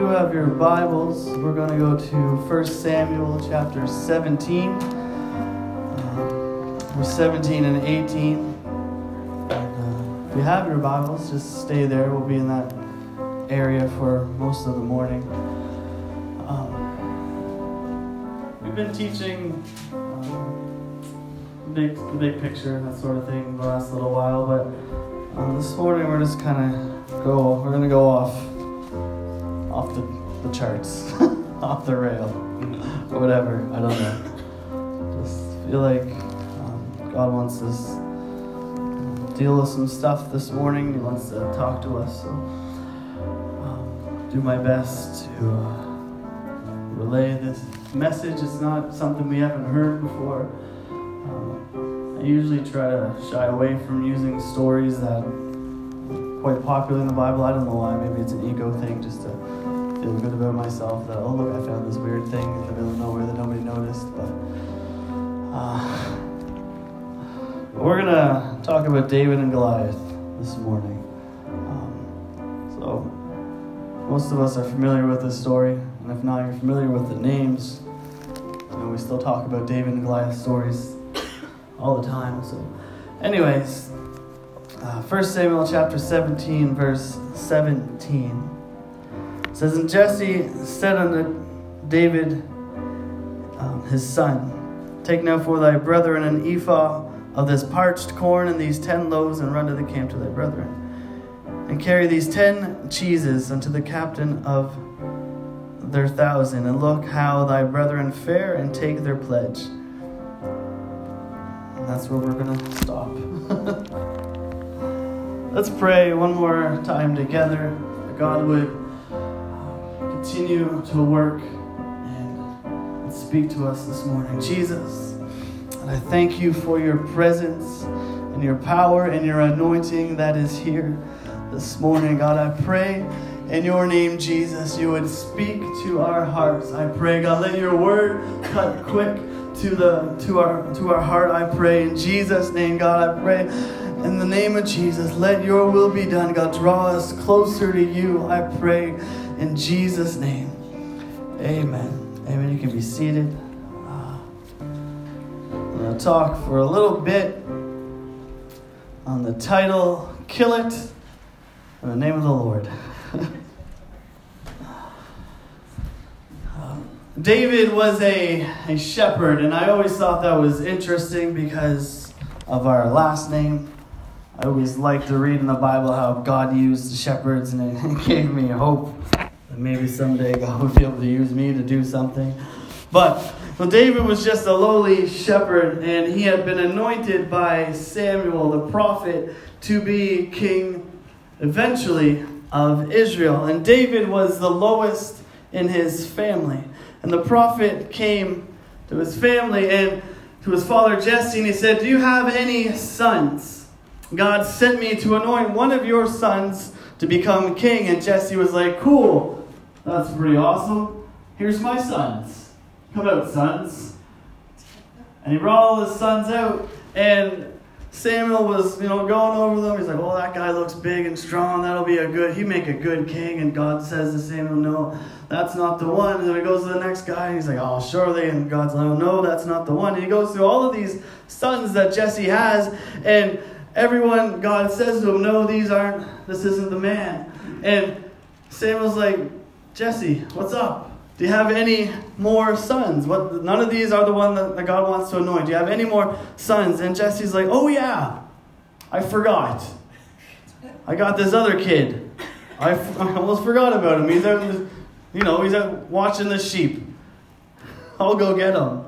do have your Bibles, we're going to go to 1 Samuel chapter 17, uh, 17 and 18. And, uh, if you have your Bibles, just stay there. We'll be in that area for most of the morning. Um, we've been teaching um, big, big picture, and that sort of thing, the last little while, but um, this morning we're just kind of go. We're gonna go off, off the, the charts, off the rail, or whatever. I don't know. Just feel like um, God wants us to deal with some stuff this morning. He wants to talk to us. So um, do my best to uh, relay this message. It's not something we haven't heard before. Um, I usually try to shy away from using stories that quite popular in the Bible. I don't know why. Maybe it's an ego thing, just to feel good about myself. That oh look, I found this weird thing in the middle of nowhere that nobody noticed. But uh, we're gonna talk about David and Goliath this morning. Um, so most of us are familiar with this story, and if not, you're familiar with the names. You know, we still talk about David and Goliath stories all the time. So, anyways, uh, 1 Samuel chapter 17, verse 17 says, And Jesse said unto David, um, his son, Take now for thy brethren an ephah of this parched corn and these ten loaves, and run to the camp to thy brethren. And carry these ten cheeses unto the captain of their thousand, and look how thy brethren fare, and take their pledge. And that's where we're going to stop. Let's pray one more time together God would continue to work and speak to us this morning. Jesus, and I thank you for your presence and your power and your anointing that is here this morning. God, I pray in your name, Jesus, you would speak to our hearts. I pray, God, let your word cut quick to the to our to our heart. I pray in Jesus' name, God. I pray in the name of Jesus, let your will be done. God, draw us closer to you. I pray in Jesus' name. Amen. Amen. You can be seated. Uh, I'm going to talk for a little bit on the title Kill It in the Name of the Lord. David was a, a shepherd, and I always thought that was interesting because of our last name. I always like to read in the Bible how God used shepherds, and it gave me hope maybe someday God would be able to use me to do something. But well, David was just a lowly shepherd, and he had been anointed by Samuel the prophet to be king eventually of Israel. And David was the lowest in his family. And the prophet came to his family and to his father Jesse, and he said, Do you have any sons? God sent me to anoint one of your sons to become king. And Jesse was like, Cool, that's pretty awesome. Here's my sons. Come out, sons. And he brought all his sons out, and Samuel was, you know, going over them. He's like, "Oh, that guy looks big and strong. That'll be a good. He make a good king." And God says to Samuel, "No, that's not the one." And then he goes to the next guy, and he's like, "Oh, surely." And God's like, "No, that's not the one." And he goes through all of these sons that Jesse has, and everyone, God says to him, "No, these aren't. This isn't the man." And Samuel's like, "Jesse, what's up?" Do you have any more sons? What, none of these are the one that, that God wants to anoint. Do you have any more sons? And Jesse's like, oh yeah, I forgot. I got this other kid. I, I almost forgot about him. He's out, you know, he's out watching the sheep. I'll go get him.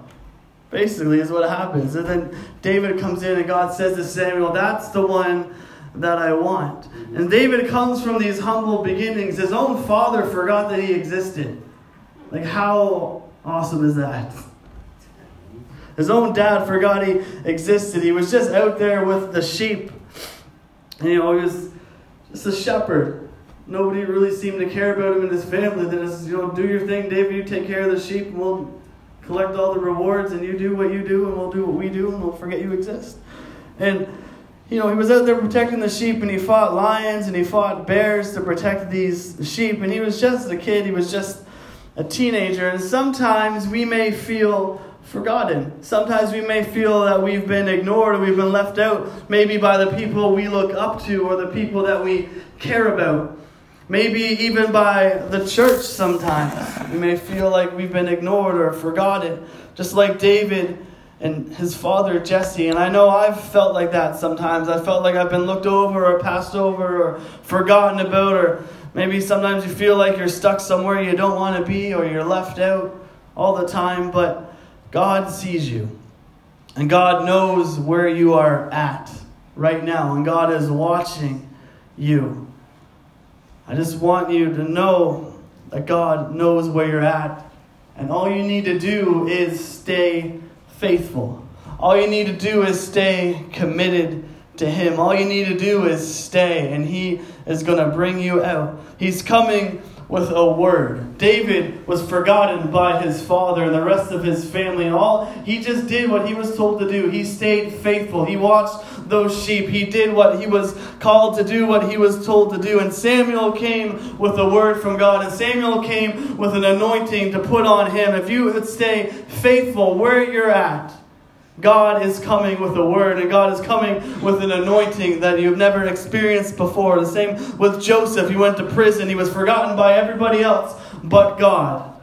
Basically, is what happens. And then David comes in, and God says to Samuel, "That's the one." That I want. And David comes from these humble beginnings. His own father forgot that he existed. Like, how awesome is that? His own dad forgot he existed. He was just out there with the sheep. And, you know, he was just a shepherd. Nobody really seemed to care about him and his family. Then it's, you know, do your thing, David. You take care of the sheep, and we'll collect all the rewards, and you do what you do, and we'll do what we do, and we'll forget you exist. And you know, he was out there protecting the sheep and he fought lions and he fought bears to protect these sheep. And he was just a kid, he was just a teenager. And sometimes we may feel forgotten. Sometimes we may feel that we've been ignored or we've been left out, maybe by the people we look up to or the people that we care about. Maybe even by the church sometimes. We may feel like we've been ignored or forgotten, just like David and his father Jesse. And I know I've felt like that sometimes. I felt like I've been looked over or passed over or forgotten about, or maybe sometimes you feel like you're stuck somewhere you don't want to be or you're left out all the time. But God sees you, and God knows where you are at right now, and God is watching you. I just want you to know that God knows where you're at, and all you need to do is stay faithful. All you need to do is stay committed to Him. All you need to do is stay, and He is going to bring you out. He's coming with a word. David was forgotten by his father and the rest of his family, and all he just did what he was told to do. He stayed faithful. He watched those sheep. He did what he was called to do, what he was told to do. And Samuel came with a word from God, and Samuel came with an anointing to put on him. If you would stay faithful where you're at, God is coming with a word, and God is coming with an anointing that you've never experienced before. The same with Joseph. He went to prison, he was forgotten by everybody else but God.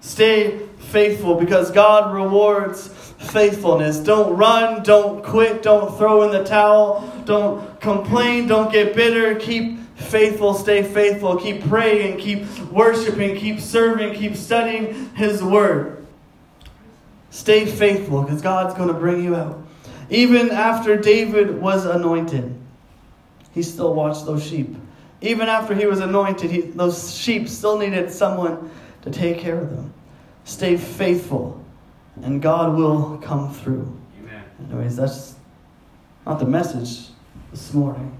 Stay faithful because God rewards faithfulness. Don't run, don't quit, don't throw in the towel, don't complain, don't get bitter. Keep faithful, stay faithful. Keep praying, keep worshiping, keep serving, keep studying His Word. Stay faithful because God's going to bring you out. Even after David was anointed, he still watched those sheep. Even after he was anointed, he, those sheep still needed someone to take care of them. Stay faithful, and God will come through. Amen. Anyways, that's not the message this morning.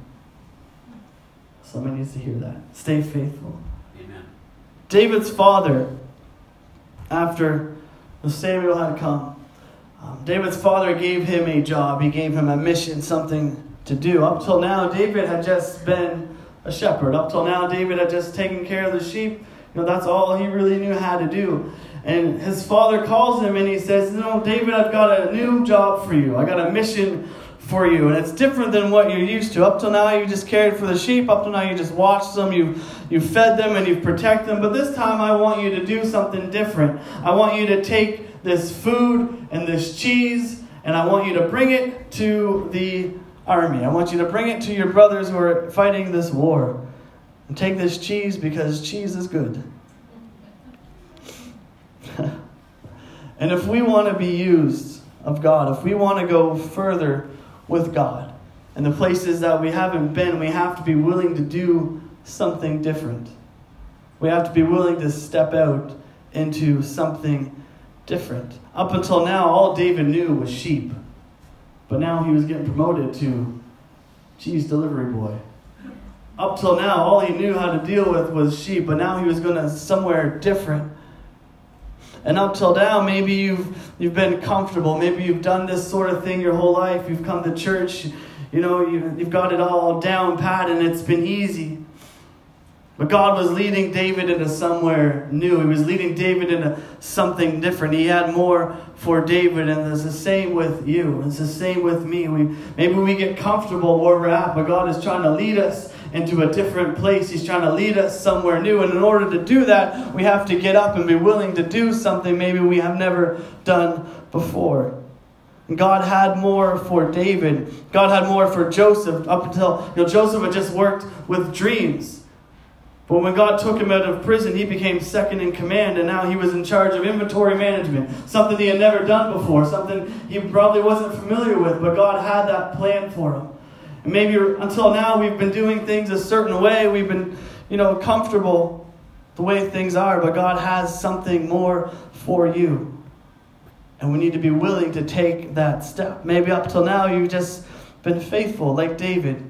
Somebody needs to hear that. Stay faithful. Amen. David's father, after the Samuel had come. Um, David's father gave him a job, he gave him a mission, something to do. Up till now, David had just been a shepherd. Up till now, David had just taken care of the sheep. You know, that's all he really knew how to do. And his father calls him and he says, You know, David, I've got a new job for you. I got a mission for you. And it's different than what you're used to. Up till now, you just cared for the sheep. Up till now, you just watched them. You've, you fed them and you've protected them. But this time, I want you to do something different. I want you to take this food and this cheese and I want you to bring it to the army. I want you to bring it to your brothers who are fighting this war. And take this cheese because cheese is good. and if we want to be used of God, if we want to go further with God. And the places that we haven't been, we have to be willing to do something different. We have to be willing to step out into something different. Up until now, all David knew was sheep. But now he was getting promoted to cheese delivery boy. Up till now, all he knew how to deal with was sheep, but now he was going to somewhere different. And up till now, maybe you've, you've been comfortable. Maybe you've done this sort of thing your whole life. You've come to church. You know, you, you've got it all down pat and it's been easy. But God was leading David into somewhere new. He was leading David into something different. He had more for David, and it's the same with you. It's the same with me. We, maybe we get comfortable where we're at, but God is trying to lead us into a different place. He's trying to lead us somewhere new. And in order to do that, we have to get up and be willing to do something maybe we have never done before. God had more for David. God had more for Joseph up until you know, Joseph had just worked with dreams. But when God took him out of prison, he became second in command, and now he was in charge of inventory management, something he had never done before, something he probably wasn't familiar with, but God had that plan for him. And maybe until now we've been doing things a certain way, we've been, you know, comfortable the way things are, but God has something more for you. And we need to be willing to take that step. Maybe up till now you've just been faithful, like David.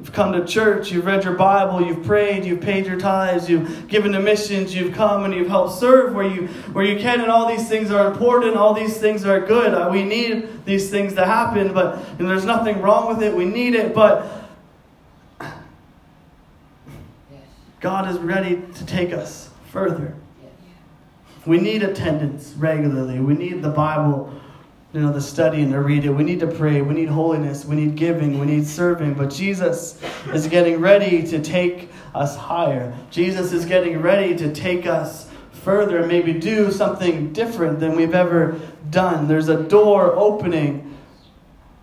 You've come to church, you've read your Bible, you've prayed, you've paid your tithes, you've given to missions, you've come and you've helped serve where you where you can, and all these things are important, all these things are good. Uh, we need these things to happen, but and there's nothing wrong with it. We need it, but God is ready to take us further. We need attendance regularly. We need the Bible you know, the study and to read it. We need to pray. We need holiness. We need giving. We need serving. But Jesus is getting ready to take us higher. Jesus is getting ready to take us further and maybe do something different than we've ever done. There's a door opening.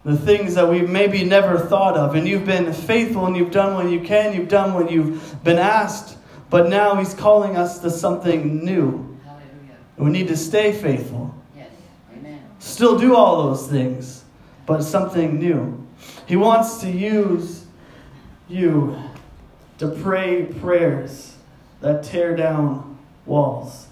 The things that we've maybe never thought of. And you've been faithful and you've done what you can. You've done what you've been asked. But now He's calling us to something new. Hallelujah. We need to stay faithful still do all those things, but something new. He wants to use you to pray prayers that tear down walls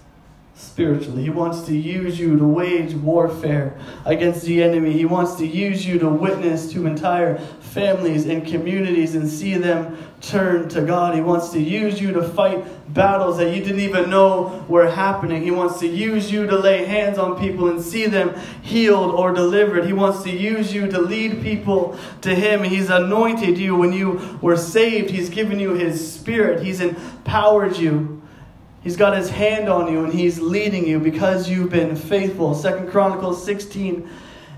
spiritually. He wants to use you to wage warfare against the enemy. He wants to use you to witness to entire families and communities and see them turn to God. He wants to use you to fight battles that you didn't even know were happening. He wants to use you to lay hands on people and see them healed or delivered. He wants to use you to lead people to Him. He's anointed you when you were saved. He's given you His Spirit. He's empowered you. He's got His hand on you and He's leading you because you've been faithful. Second Chronicles 16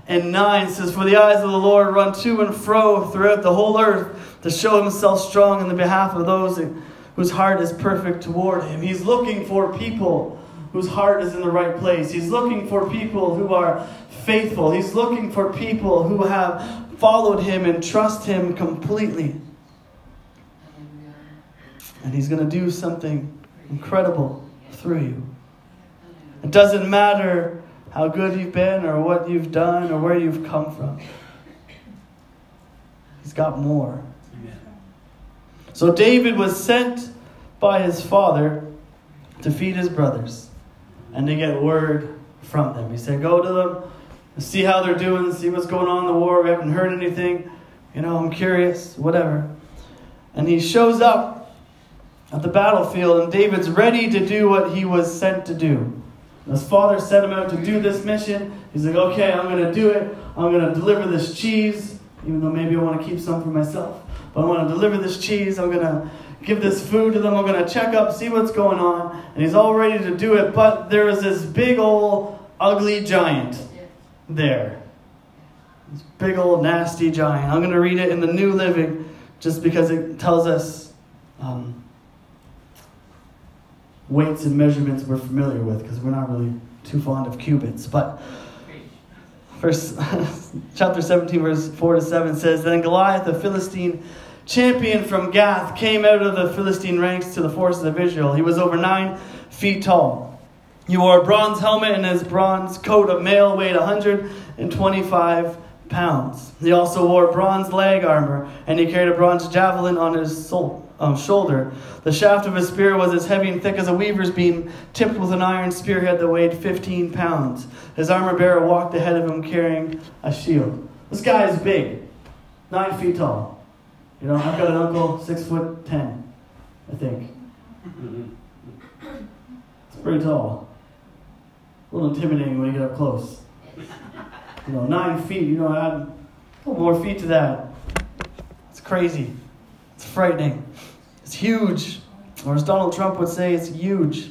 and 9 says, For the eyes of the Lord run to and fro throughout the whole earth to show himself strong in the behalf of those whose heart is perfect toward him. He's looking for people whose heart is in the right place. He's looking for people who are faithful. He's looking for people who have followed him and trust him completely. And he's going to do something incredible through you. It doesn't matter how good you've been or what you've done or where you've come from. He's got more. Amen. So David was sent by his father to feed his brothers and to get word from them. He said, Go to them, see how they're doing, see what's going on in the war. We haven't heard anything. You know, I'm curious, whatever. And he shows up at the battlefield, and David's ready to do what he was sent to do. His father sent him out to do this mission. He's like, okay, I'm going to do it. I'm going to deliver this cheese, even though maybe I want to keep some for myself. But I want to deliver this cheese. I'm going to give this food to them. I'm going to check up, see what's going on. And he's all ready to do it. But there is this big old ugly giant there. This big old nasty giant. I'm going to read it in the New Living just because it tells us. Um, weights and measurements we're familiar with because we're not really too fond of cubits. But verse chapter 17, verse 4 to 7 says, Then Goliath, the Philistine champion from Gath, came out of the Philistine ranks to the forces of Israel. He was over nine feet tall. He wore a bronze helmet, and his bronze coat of mail weighed 125 pounds. He also wore bronze leg armor, and he carried a bronze javelin on his soul um, shoulder. The shaft of his spear was as heavy and thick as a weaver's beam, tipped with an iron spearhead that weighed 15 pounds. His armor bearer walked ahead of him carrying a shield. This guy is big, nine feet tall. You know, I've got an uncle, six foot ten, I think. It's pretty tall. A little intimidating when you get up close. You know, nine feet, you know, add a couple more feet to that. It's crazy. It's frightening. It's huge. Or as Donald Trump would say, it's huge.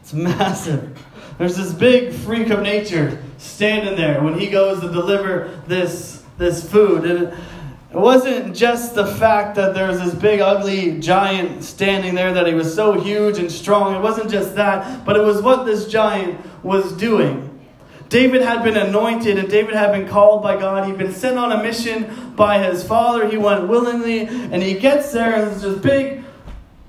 It's massive. There's this big freak of nature standing there when he goes to deliver this, this food. And it, wasn't just the fact that there was this big, ugly giant standing there, that he was so huge and strong. It wasn't just that, but it was what this giant was doing. David had been anointed and David had been called by God. He'd been sent on a mission by his father. He went willingly and he gets there and there's this big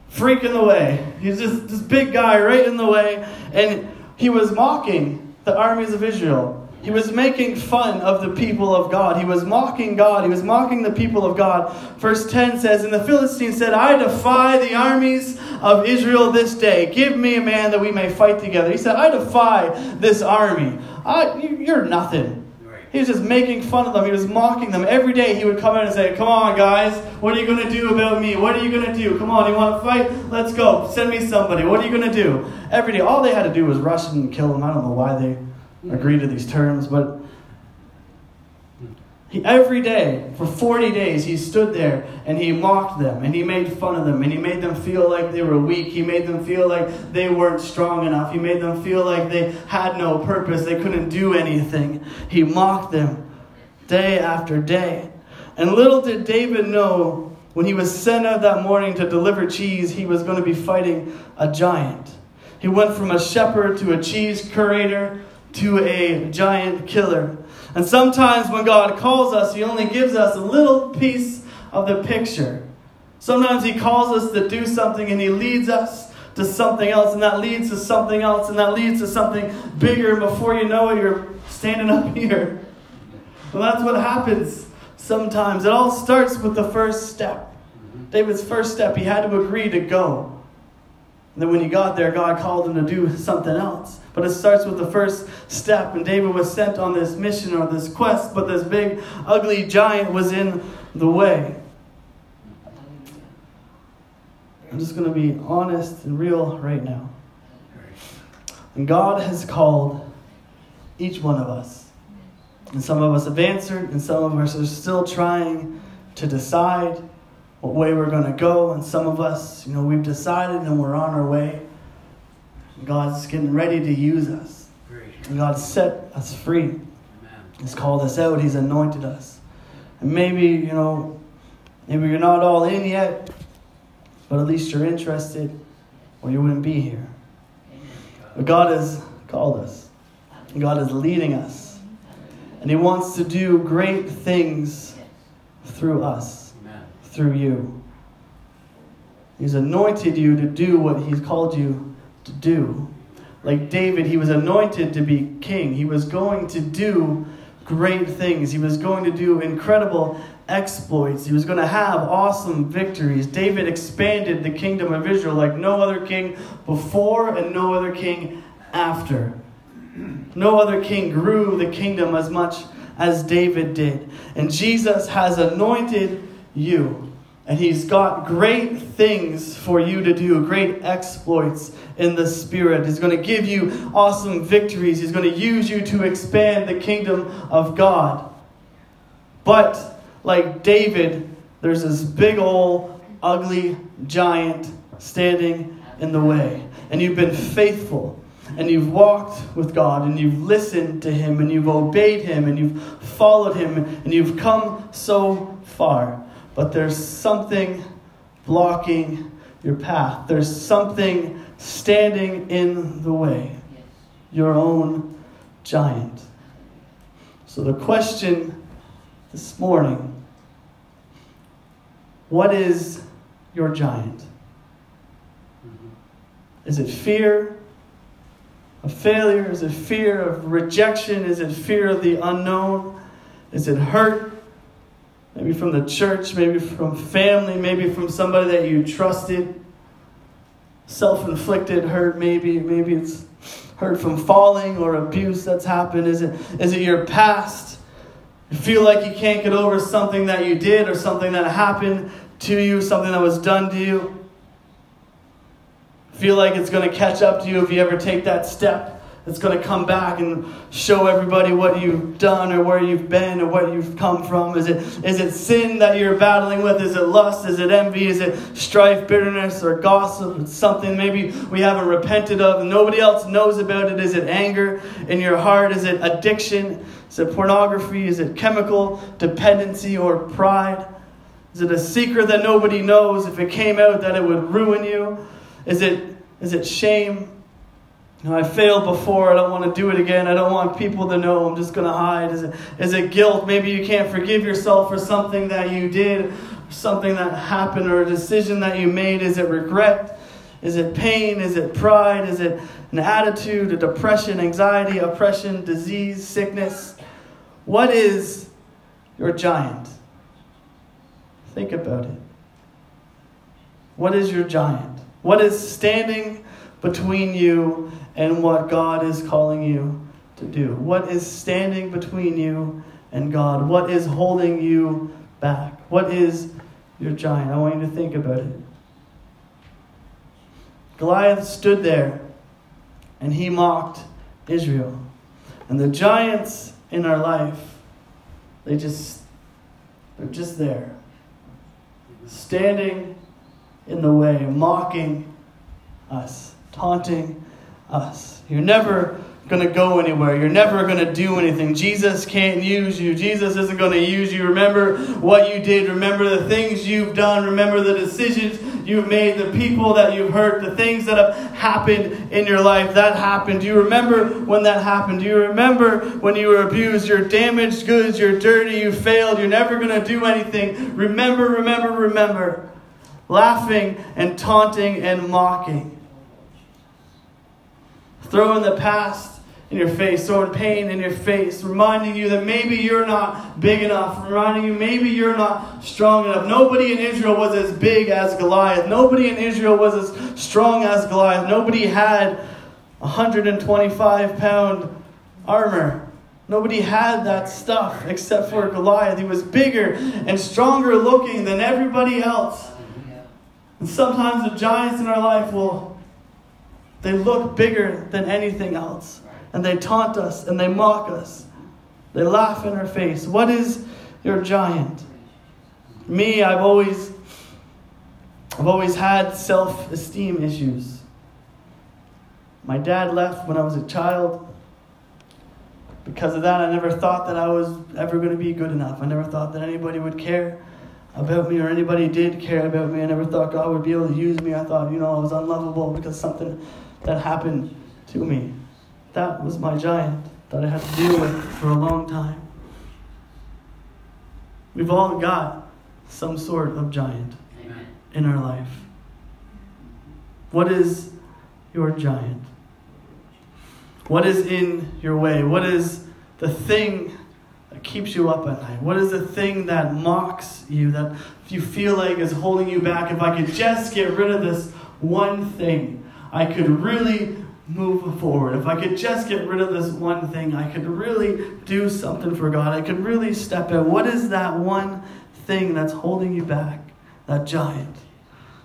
freak in the way. He's just this big guy right in the way. And he was mocking the armies of Israel. He was making fun of the people of God. He was mocking God. He was mocking the people of God. Verse 10 says, And the Philistines said, I defy the armies of Israel this day. Give me a man that we may fight together. He said, I defy this army. I, you're nothing. He was just making fun of them. He was mocking them. Every day he would come in and say, Come on, guys, what are you going to do about me? What are you going to do? Come on, you want to fight? Let's go. Send me somebody. What are you going to do? Every day, all they had to do was rush and kill him. I don't know why they agreed to these terms, but he, every day, for 40 days, he stood there and he mocked them and he made fun of them and he made them feel like they were weak. He made them feel like they weren't strong enough. He made them feel like they had no purpose, they couldn't do anything. He mocked them day after day. And little did David know when he was sent out that morning to deliver cheese, he was going to be fighting a giant. He went from a shepherd to a cheese curator to a giant killer. And sometimes when God calls us, He only gives us a little piece of the picture. Sometimes He calls us to do something and He leads us to something else, and that leads to something else, and that leads to something bigger. And before you know it, you're standing up here. Well, that's what happens sometimes. It all starts with the first step. David's first step, he had to agree to go. And then when he got there, God called him to do something else. But it starts with the first step. And David was sent on this mission or this quest, but this big, ugly giant was in the way. I'm just going to be honest and real right now. And God has called each one of us. And some of us have answered, and some of us are still trying to decide what way we're going to go. And some of us, you know, we've decided and we're on our way. God's getting ready to use us. And God set us free. He's called us out. He's anointed us. And maybe, you know, maybe you're not all in yet, but at least you're interested, or you wouldn't be here. But God has called us. God is leading us. And He wants to do great things through us, through you. He's anointed you to do what He's called you to do. Like David, he was anointed to be king. He was going to do great things. He was going to do incredible exploits. He was going to have awesome victories. David expanded the kingdom of Israel like no other king before and no other king after. No other king grew the kingdom as much as David did. And Jesus has anointed you. And he's got great things for you to do, great exploits in the Spirit. He's going to give you awesome victories. He's going to use you to expand the kingdom of God. But, like David, there's this big old ugly giant standing in the way. And you've been faithful. And you've walked with God and you've listened to Him and you've obeyed Him and you've followed Him and you've come so far but there's something blocking your path. There's something standing in the way. Your own giant. So, the question this morning what is your giant? Is it fear of failure? Is it fear of rejection? Is it fear of the unknown? Is it hurt? Maybe from the church, maybe from family, maybe from somebody that you trusted. Self inflicted hurt, maybe. Maybe it's hurt from falling or abuse that's happened. Is it, is it your past? You feel like you can't get over something that you did or something that happened to you, something that was done to you. Feel like it's going to catch up to you if you ever take that step that's going to come back and show everybody what you've done or where you've been or what you've come from? Is it, is it sin that you're battling with? Is it lust? Is it envy? Is it strife, bitterness, or gossip? It's something maybe we haven't repented of and nobody else knows about it. Is it anger in your heart? Is it addiction? Is it pornography? Is it chemical dependency or pride? Is it a secret that nobody knows? If it came out, that it would ruin you? Is it, is it shame? You know, I failed before. I don't want to do it again. I don't want people to know. I'm just going to hide. Is it, is it guilt? Maybe you can't forgive yourself for something that you did, something that happened, or a decision that you made. Is it regret? Is it pain? Is it pride? Is it an attitude, a depression, anxiety, oppression, disease, sickness? What is your giant? Think about it. What is your giant? What is standing between you and what God is calling you to do? What is standing between you and God? What is holding you back? What is your giant? I want you to think about it. Goliath stood there and he mocked Israel. And the giants in our life, they just, they're just there. Standing in the way, mocking us, taunting us. You're never going to go anywhere. You're never going to do anything. Jesus can't use you. Jesus isn't going to use you. Remember what you did. Remember the things you've done. Remember the decisions you've made, the people that you've hurt, the things that have happened in your life. That happened. Do you remember when that happened? Do you remember when you were abused? You're damaged goods. You're dirty. You failed. You're never going to do anything. Remember, remember, remember. Laughing and taunting and mocking. Throwing the past in your face, throwing pain in your face, reminding you that maybe you're not big enough, reminding you maybe you're not strong enough. Nobody in Israel was as big as Goliath. Nobody in Israel was as strong as Goliath. Nobody had 125 pound armor. Nobody had that stuff except for Goliath. He was bigger and stronger looking than everybody else. And sometimes the giants in our life will they look bigger than anything else and they taunt us and they mock us. They laugh in our face. What is your giant? Me, I've always I've always had self-esteem issues. My dad left when I was a child. Because of that, I never thought that I was ever going to be good enough. I never thought that anybody would care about me or anybody did care about me. I never thought God would be able to use me. I thought, you know, I was unlovable because something that happened to me. That was my giant that I had to deal with for a long time. We've all got some sort of giant Amen. in our life. What is your giant? What is in your way? What is the thing that keeps you up at night? What is the thing that mocks you, that you feel like is holding you back? If I could just get rid of this one thing, I could really move forward. If I could just get rid of this one thing, I could really do something for God. I could really step out. What is that one thing that's holding you back? That giant.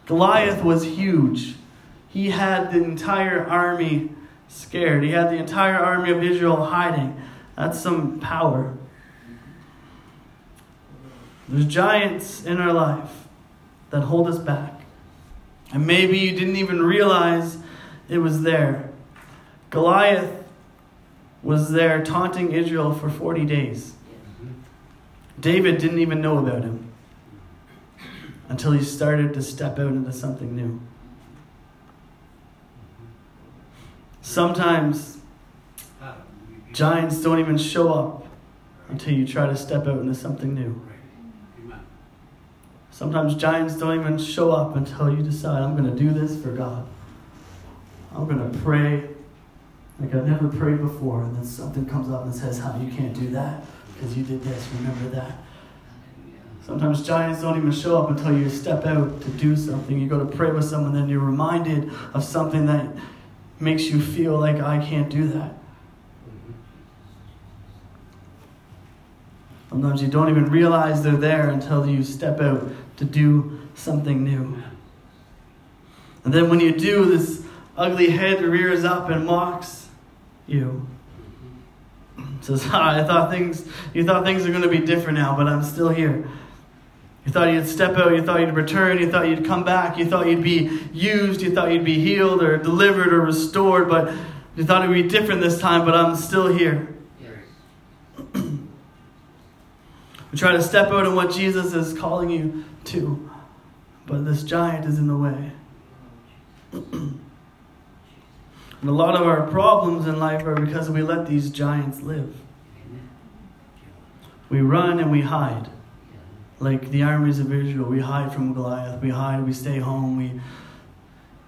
Goliath was huge. He had the entire army scared. He had the entire army of Israel hiding. That's some power. There's giants in our life that hold us back. And maybe you didn't even realize it was there. Goliath was there taunting Israel for 40 days. Mm-hmm. David didn't even know about him until he started to step out into something new. Mm-hmm. Sometimes ah, giants don't even show up until you try to step out into something new. Sometimes giants don't even show up until you decide, I'm going to do this for God. I'm going to pray like I've never prayed before, and then something comes up and says, How you can't do that because you did this, remember that. Sometimes giants don't even show up until you step out to do something. You go to pray with someone, then you're reminded of something that makes you feel like I can't do that. Sometimes you don't even realize they're there until you step out to do something new. And then when you do, this ugly head rears up and mocks you. Says, I thought things you thought things are gonna be different now, but I'm still here. You thought you'd step out, you thought you'd return, you thought you'd come back, you thought you'd be used, you thought you'd be healed or delivered or restored, but you thought it would be different this time, but I'm still here. we try to step out in what Jesus is calling you to, but this giant is in the way. And a lot of our problems in life are because we let these giants live. We run and we hide. Like the armies of Israel, we hide from Goliath. We hide, we stay home, we,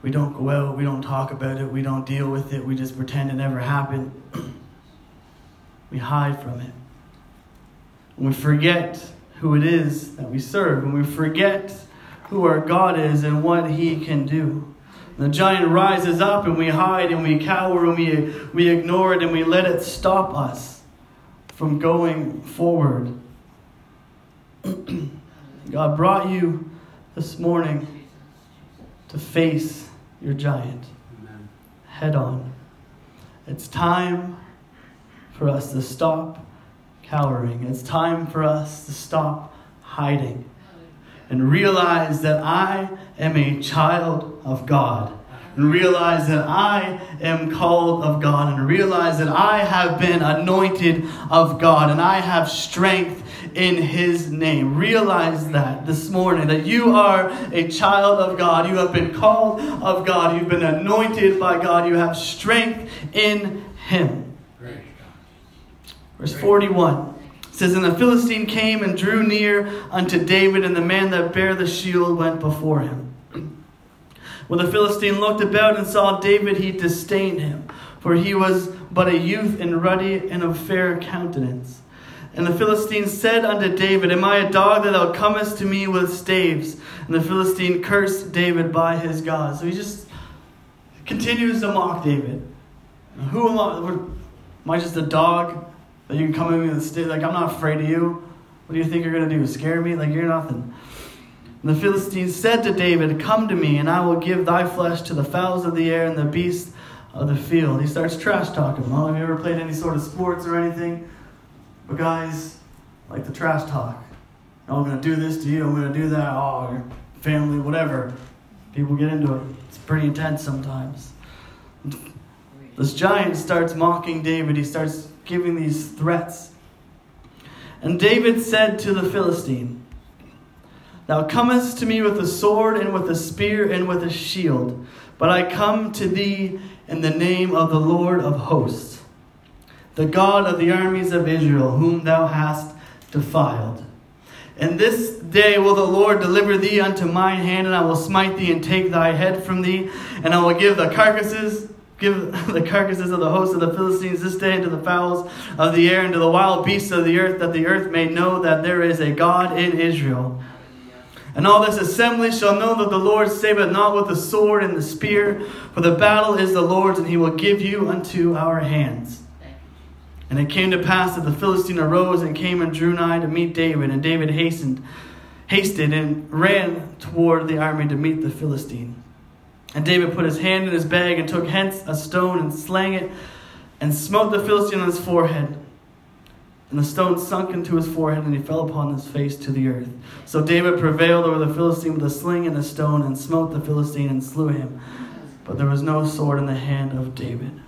we don't go out, we don't talk about it, we don't deal with it, we just pretend it never happened. we hide from it. And we forget who it is that we serve, and we forget who our God is and what He can do. The giant rises up and we hide and we cower and we, we ignore it and we let it stop us from going forward. God brought you this morning to face your giant Amen. head on. It's time for us to stop cowering. It's time for us to stop hiding and realize that I am a child of God. And realize that I am called of God. And realize that I have been anointed of God. And I have strength in His name. Realize that this morning that you are a child of God. You have been called of God. You've been anointed by God. You have strength in Him. Verse 41 says, And the Philistine came and drew near unto David, and the man that bare the shield went before him. When the Philistine looked about and saw David, he disdained him, for he was but a youth and ruddy and of fair countenance. And the Philistine said unto David, Am I a dog that thou comest to me with staves? And the Philistine cursed David by his God. So he just continues to mock David. Who am I? Am I just a dog that you can come me with staves? Like, I'm not afraid of you. What do you think you're going to do? Scare me? Like, you're nothing. And the Philistines said to David, Come to me, and I will give thy flesh to the fowls of the air and the beasts of the field. He starts trash talking. Well, have you ever played any sort of sports or anything? But guys like the trash talk. Oh, I'm going to do this to you, I'm going to do that. Oh, your family, whatever. People get into it. It's pretty intense sometimes. This giant starts mocking David. He starts giving these threats. And David said to the Philistine, Thou comest to me with a sword and with a spear and with a shield, but I come to thee in the name of the Lord of hosts, the God of the armies of Israel, whom thou hast defiled. And this day will the Lord deliver thee unto mine hand, and I will smite thee and take thy head from thee, and I will give the carcasses give the carcasses of the hosts of the Philistines this day to the fowls of the air and to the wild beasts of the earth, that the earth may know that there is a God in Israel. And all this assembly shall know that the Lord saveth not with the sword and the spear, for the battle is the Lord's, and he will give you unto our hands. And it came to pass that the Philistine arose and came and drew nigh to meet David, and David hastened, hasted and ran toward the army to meet the Philistine. And David put his hand in his bag and took hence a stone and slang it, and smote the Philistine on his forehead. And the stone sunk into his forehead, and he fell upon his face to the earth. So David prevailed over the Philistine with a sling and a stone, and smote the Philistine and slew him. But there was no sword in the hand of David.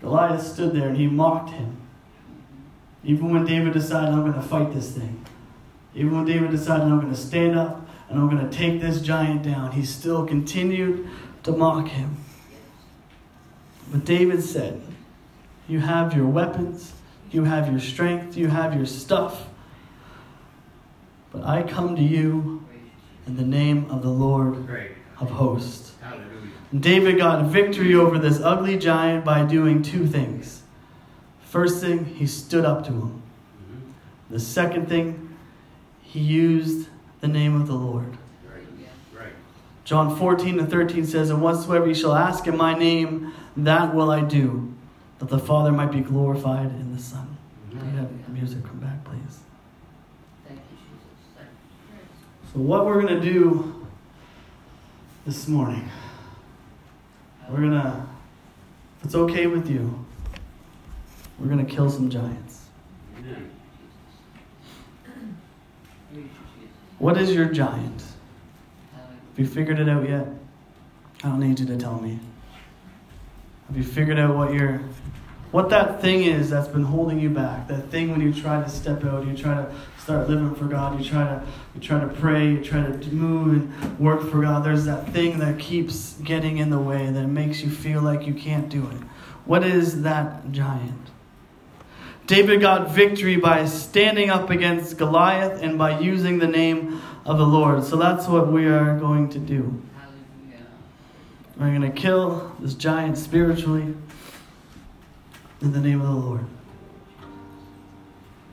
Goliath stood there and he mocked him. Even when David decided, I'm going to fight this thing. Even when David decided, I'm going to stand up and I'm going to take this giant down, he still continued to mock him. But David said, You have your weapons, you have your strength, you have your stuff. But I come to you in the name of the Lord of hosts. Hallelujah. David got victory over this ugly giant by doing two things. First thing, he stood up to him. The second thing, he used the name of the Lord. Great. Hallelujah. Great. John 14 and 13 says, And whatsoever you shall ask in my name, that will I do, that the Father might be glorified in the Son. Can you have the music come back, please? Thank you, Jesus. So, what we're going to do this morning, we're going to, if it's okay with you, we're going to kill some giants. Amen. Praise you, Jesus. What is your giant? Uh, Have you figured it out yet? I don't need you to tell me. Have you figured out what your what that thing is that's been holding you back? That thing when you try to step out, you try to start living for God, you try to you try to pray, you try to move and work for God. There's that thing that keeps getting in the way that makes you feel like you can't do it. What is that giant? David got victory by standing up against Goliath and by using the name of the Lord. So that's what we are going to do. We're going to kill this giant spiritually in the name of the Lord.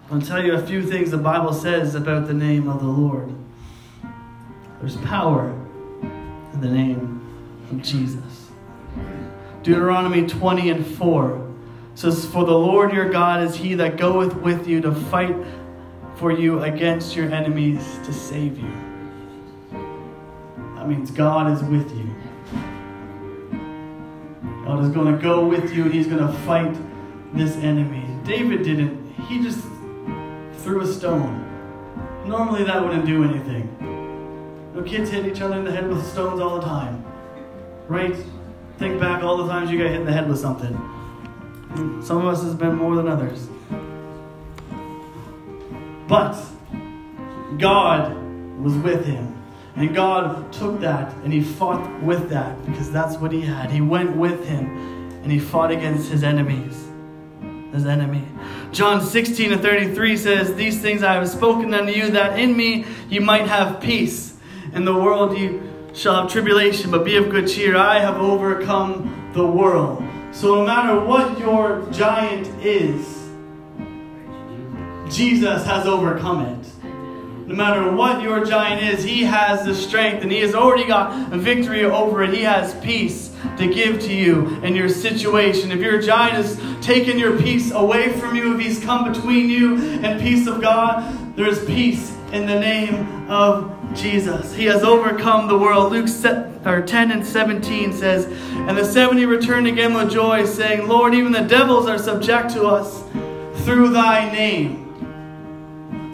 I'll tell you a few things the Bible says about the name of the Lord. There's power in the name of Jesus. Deuteronomy 20 and 4 says, For the Lord your God is he that goeth with you to fight for you against your enemies to save you. That means God is with you. God is going to go with you and he's going to fight this enemy. David didn't, he just threw a stone. Normally that wouldn't do anything. No kids hit each other in the head with stones all the time. Right? Think back all the times you got hit in the head with something. Some of us has been more than others. But God was with him. And God took that and he fought with that because that's what he had. He went with him and he fought against his enemies. His enemy. John 16 and 33 says, These things I have spoken unto you, that in me you might have peace. In the world you shall have tribulation, but be of good cheer. I have overcome the world. So no matter what your giant is, Jesus has overcome it. No matter what your giant is, he has the strength and he has already got a victory over it. He has peace to give to you in your situation. If your giant has taken your peace away from you, if he's come between you and peace of God, there is peace in the name of Jesus. He has overcome the world. Luke 10 and 17 says, And the 70 returned again with joy, saying, Lord, even the devils are subject to us through thy name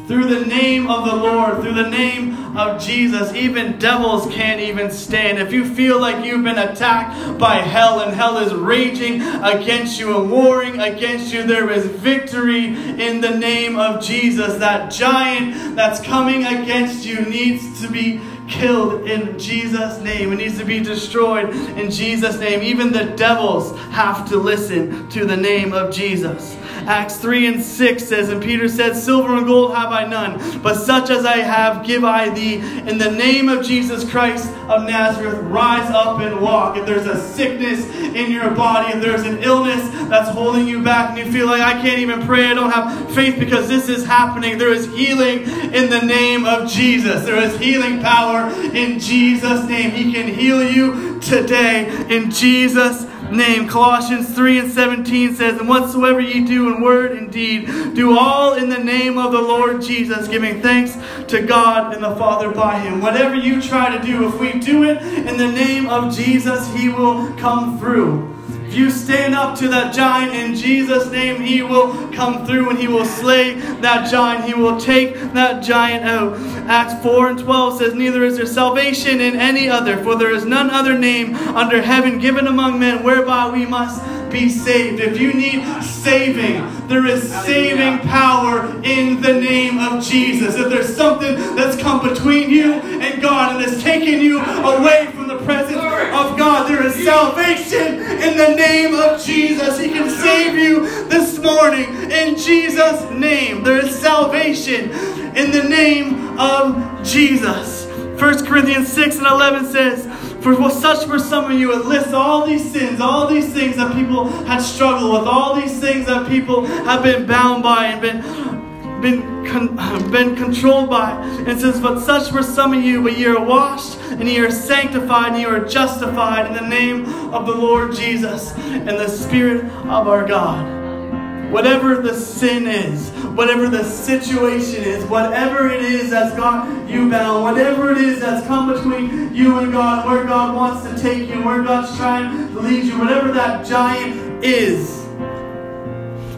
through the name of the Lord, through the name of Jesus, even devils can't even stand. If you feel like you've been attacked by hell and hell is raging against you and warring against you, there is victory in the name of Jesus. That giant that's coming against you needs to be killed in Jesus' name. It needs to be destroyed in Jesus' name. Even the devils have to listen to the name of Jesus. Acts 3 and 6 says, And Peter said, Silver and gold have I none, but such as I have give I thee. In the name of Jesus Christ of Nazareth, rise up and walk. If there's a sickness in your body, if there's an illness that's holding you back, and you feel like I can't even pray, I don't have faith because this is happening, there is healing in the name of Jesus. There is healing power in Jesus' name. He can heal you today in Jesus' name. Colossians 3 and 17 says, And whatsoever ye do in word and deed, do all in the name of the Lord Jesus, giving thanks to God and the Father by him. Whatever you try to do, if we do it in the name of Jesus, he will come through. If you stand up to that giant in Jesus' name, he will come through and he will slay that giant. He will take that giant out. Acts 4 and 12 says, Neither is there salvation in any other, for there is none other name under heaven given among men whereby we must be saved. If you need saving, there is saving power in the name of Jesus. If there's something that's come between you and God and has taken you away from the presence of God, there is salvation in the name of Jesus. He can save you this morning in Jesus' name. There is salvation in the name of Jesus. 1 Corinthians 6 and 11 says, For such were some of you, it lists all these sins, all these things that people had struggled with, all these things that people have been bound by and been been con- been controlled by. And says, But such were some of you, but ye are washed, and ye are sanctified, and ye are justified in the name of the Lord Jesus and the Spirit of our God. Whatever the sin is, whatever the situation is, whatever it is that's got you bound, whatever it is that's come between you and God, where God wants to take you, where God's trying to lead you, whatever that giant is,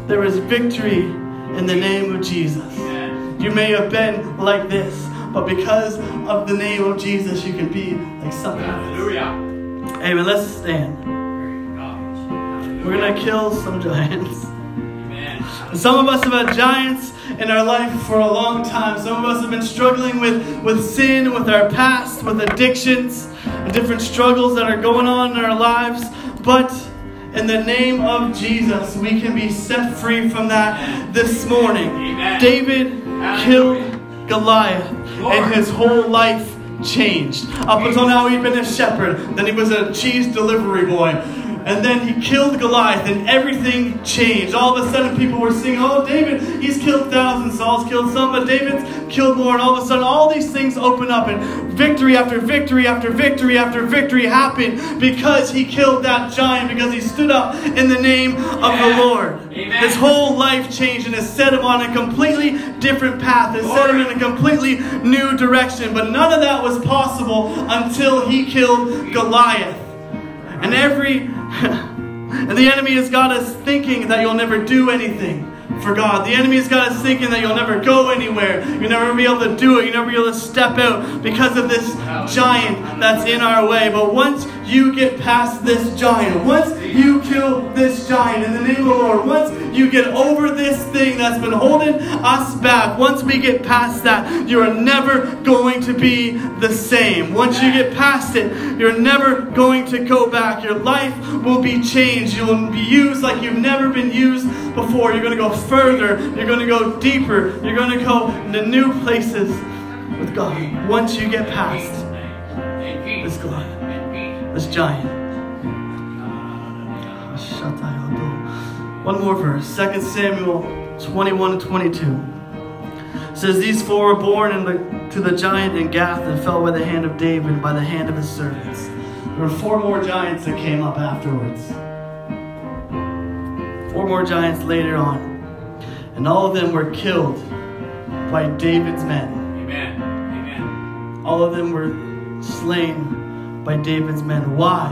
there is victory in the name of Jesus. You may have been like this, but because of the name of Jesus, you can be like something else. Hallelujah. Amen. Let's stand. We're going to kill some giants. Some of us have had giants in our life for a long time. Some of us have been struggling with, with sin, with our past, with addictions, and different struggles that are going on in our lives. But in the name of Jesus, we can be set free from that this morning. Amen. David Hallelujah. killed Goliath, Lord. and his whole life changed. Up until now, he'd been a shepherd, then he was a cheese delivery boy. And then he killed Goliath, and everything changed. All of a sudden, people were singing, Oh, David, he's killed thousands. Saul's killed some, but David's killed more. And all of a sudden, all these things open up, and victory after victory after victory after victory happened because he killed that giant, because he stood up in the name of the Lord. Amen. His whole life changed and has set him on a completely different path, has set him in a completely new direction. But none of that was possible until he killed Goliath. And every and the enemy has got us thinking that you'll never do anything for God. The enemy has got us thinking that you'll never go anywhere. You'll never be able to do it. You'll never be able to step out because of this giant that's in our way. But once you get past this giant, once you kill this giant in the name of the Lord, once you get over this thing that's been holding us back, once we get past that, you are never going to be the same. Once you get past it, you're never going to go back. Your life will be changed. You will be used like you've never been used before. You're going to go further. You're going to go deeper. You're going to go into new places with God. Once you get past this Goliath, this giant. One more verse, 2 Samuel 21 and 22. Says, These four were born the, to the giant in Gath and fell by the hand of David by the hand of his servants. There were four more giants that came up afterwards. Four more giants later on. And all of them were killed by David's men. Amen. Amen. All of them were slain by David's men. Why?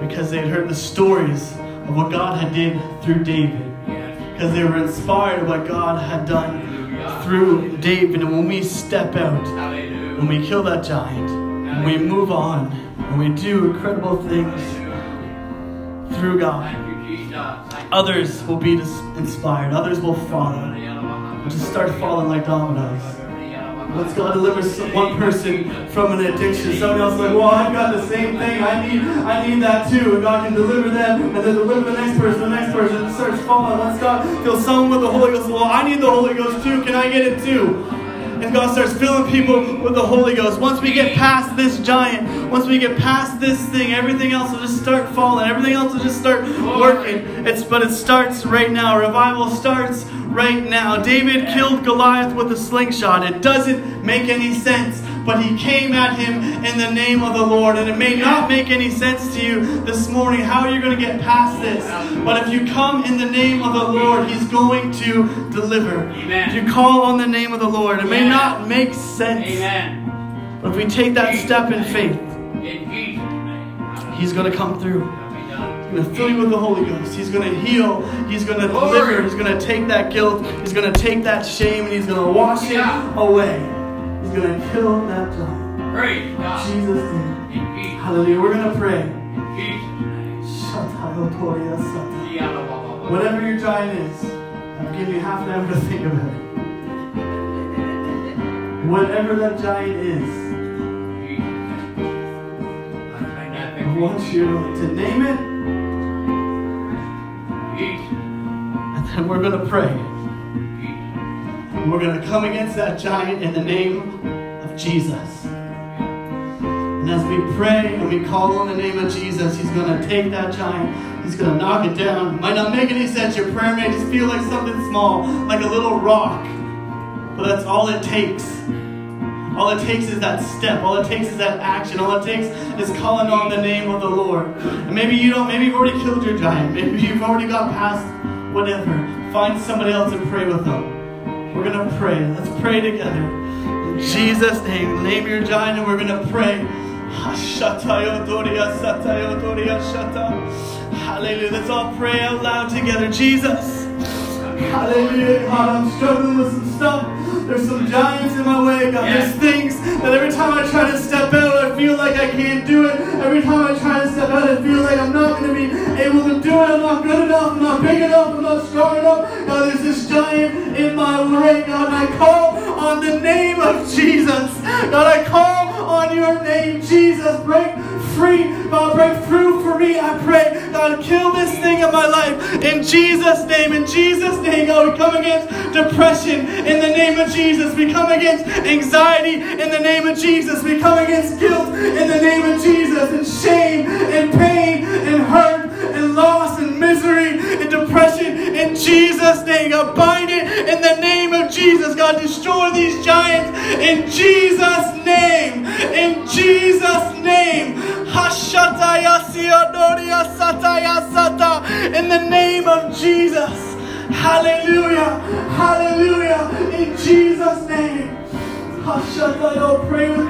Because they had heard the stories of what God had did through David. Because they were inspired by what God had done Hallelujah. through David. And when we step out, Hallelujah. when we kill that giant, when we move on, and we do incredible things through God, Others will be inspired. Others will follow. Just start falling like dominoes. Let's God deliver some- one person from an addiction. Somebody else is like, well, I've got the same thing. I need, I need that too. And God can deliver them, and then deliver the next person, the next person. It starts falling. Let's God fill someone with the Holy Ghost. Well, I need the Holy Ghost too. Can I get it too? And God starts filling people with the Holy Ghost. Once we get past this giant, once we get past this thing, everything else will just start falling. Everything else will just start working. It's but it starts right now. Revival starts right now. David killed Goliath with a slingshot. It doesn't make any sense, but he came at him in the name of the Lord. And it may not make any sense to you this morning. How are you going to get past this? But if you come in the name of the Lord, he's going to deliver. Amen. If you call on the name of the Lord, it may not make sense. Amen. But if we take that step in faith, In Jesus' name. he's going to come through. Shall be done. He's going to fill you with the Holy Ghost. He's going to heal. He's going to deliver. He's going to take that guilt. He's going to take that shame and he's going to wash Yeah. it away. He's going to kill that giant. Praise God. Jesus' name. In Jesus' Hallelujah. We're going to pray. in Jesus' name. Shatayotoria sata. Yalababa. Whatever your giant is, I've given you half an hour to think about it. Whatever that giant is, pray I want you to name it, and then we're going to pray. We're going to come against that giant in the name of Jesus. And as we pray and we call on the name of Jesus, He's going to take that giant. He's going to knock it down. Might not make any sense. Your prayer may just feel like something small, like a little rock. But that's all it takes. All it takes is that step. All it takes is that action. All it takes is calling on the name of the Lord. And maybe you don't, maybe you've already killed your giant. Maybe you've already got past whatever. Find somebody else and pray with them. We're going to pray. Let's pray together. In Jesus' name, name your giant and we're going to pray. Shatayotoria, satayotoria, shata. Hallelujah. Let's all pray out loud together. Jesus. Hallelujah, God. I'm struggling with some stuff. There's some giants in my way, God. There's things that every time I try to step out, I feel like I can't do it. Every time I try to step out, I feel like I'm not God, I call on your name, Jesus. Break free, God, break through for me. I pray, God, kill this thing in my life in Jesus' name. In Jesus' name, God, we come against depression in the name of Jesus. We come against anxiety in the name of Jesus. We come against guilt in the name of Jesus, and shame, and pain, and hurt, and loss, and misery, and depression in Jesus' name. God, bind it in the name of Jesus. God, destroy these giants in Jesus' Hashataya. Pray with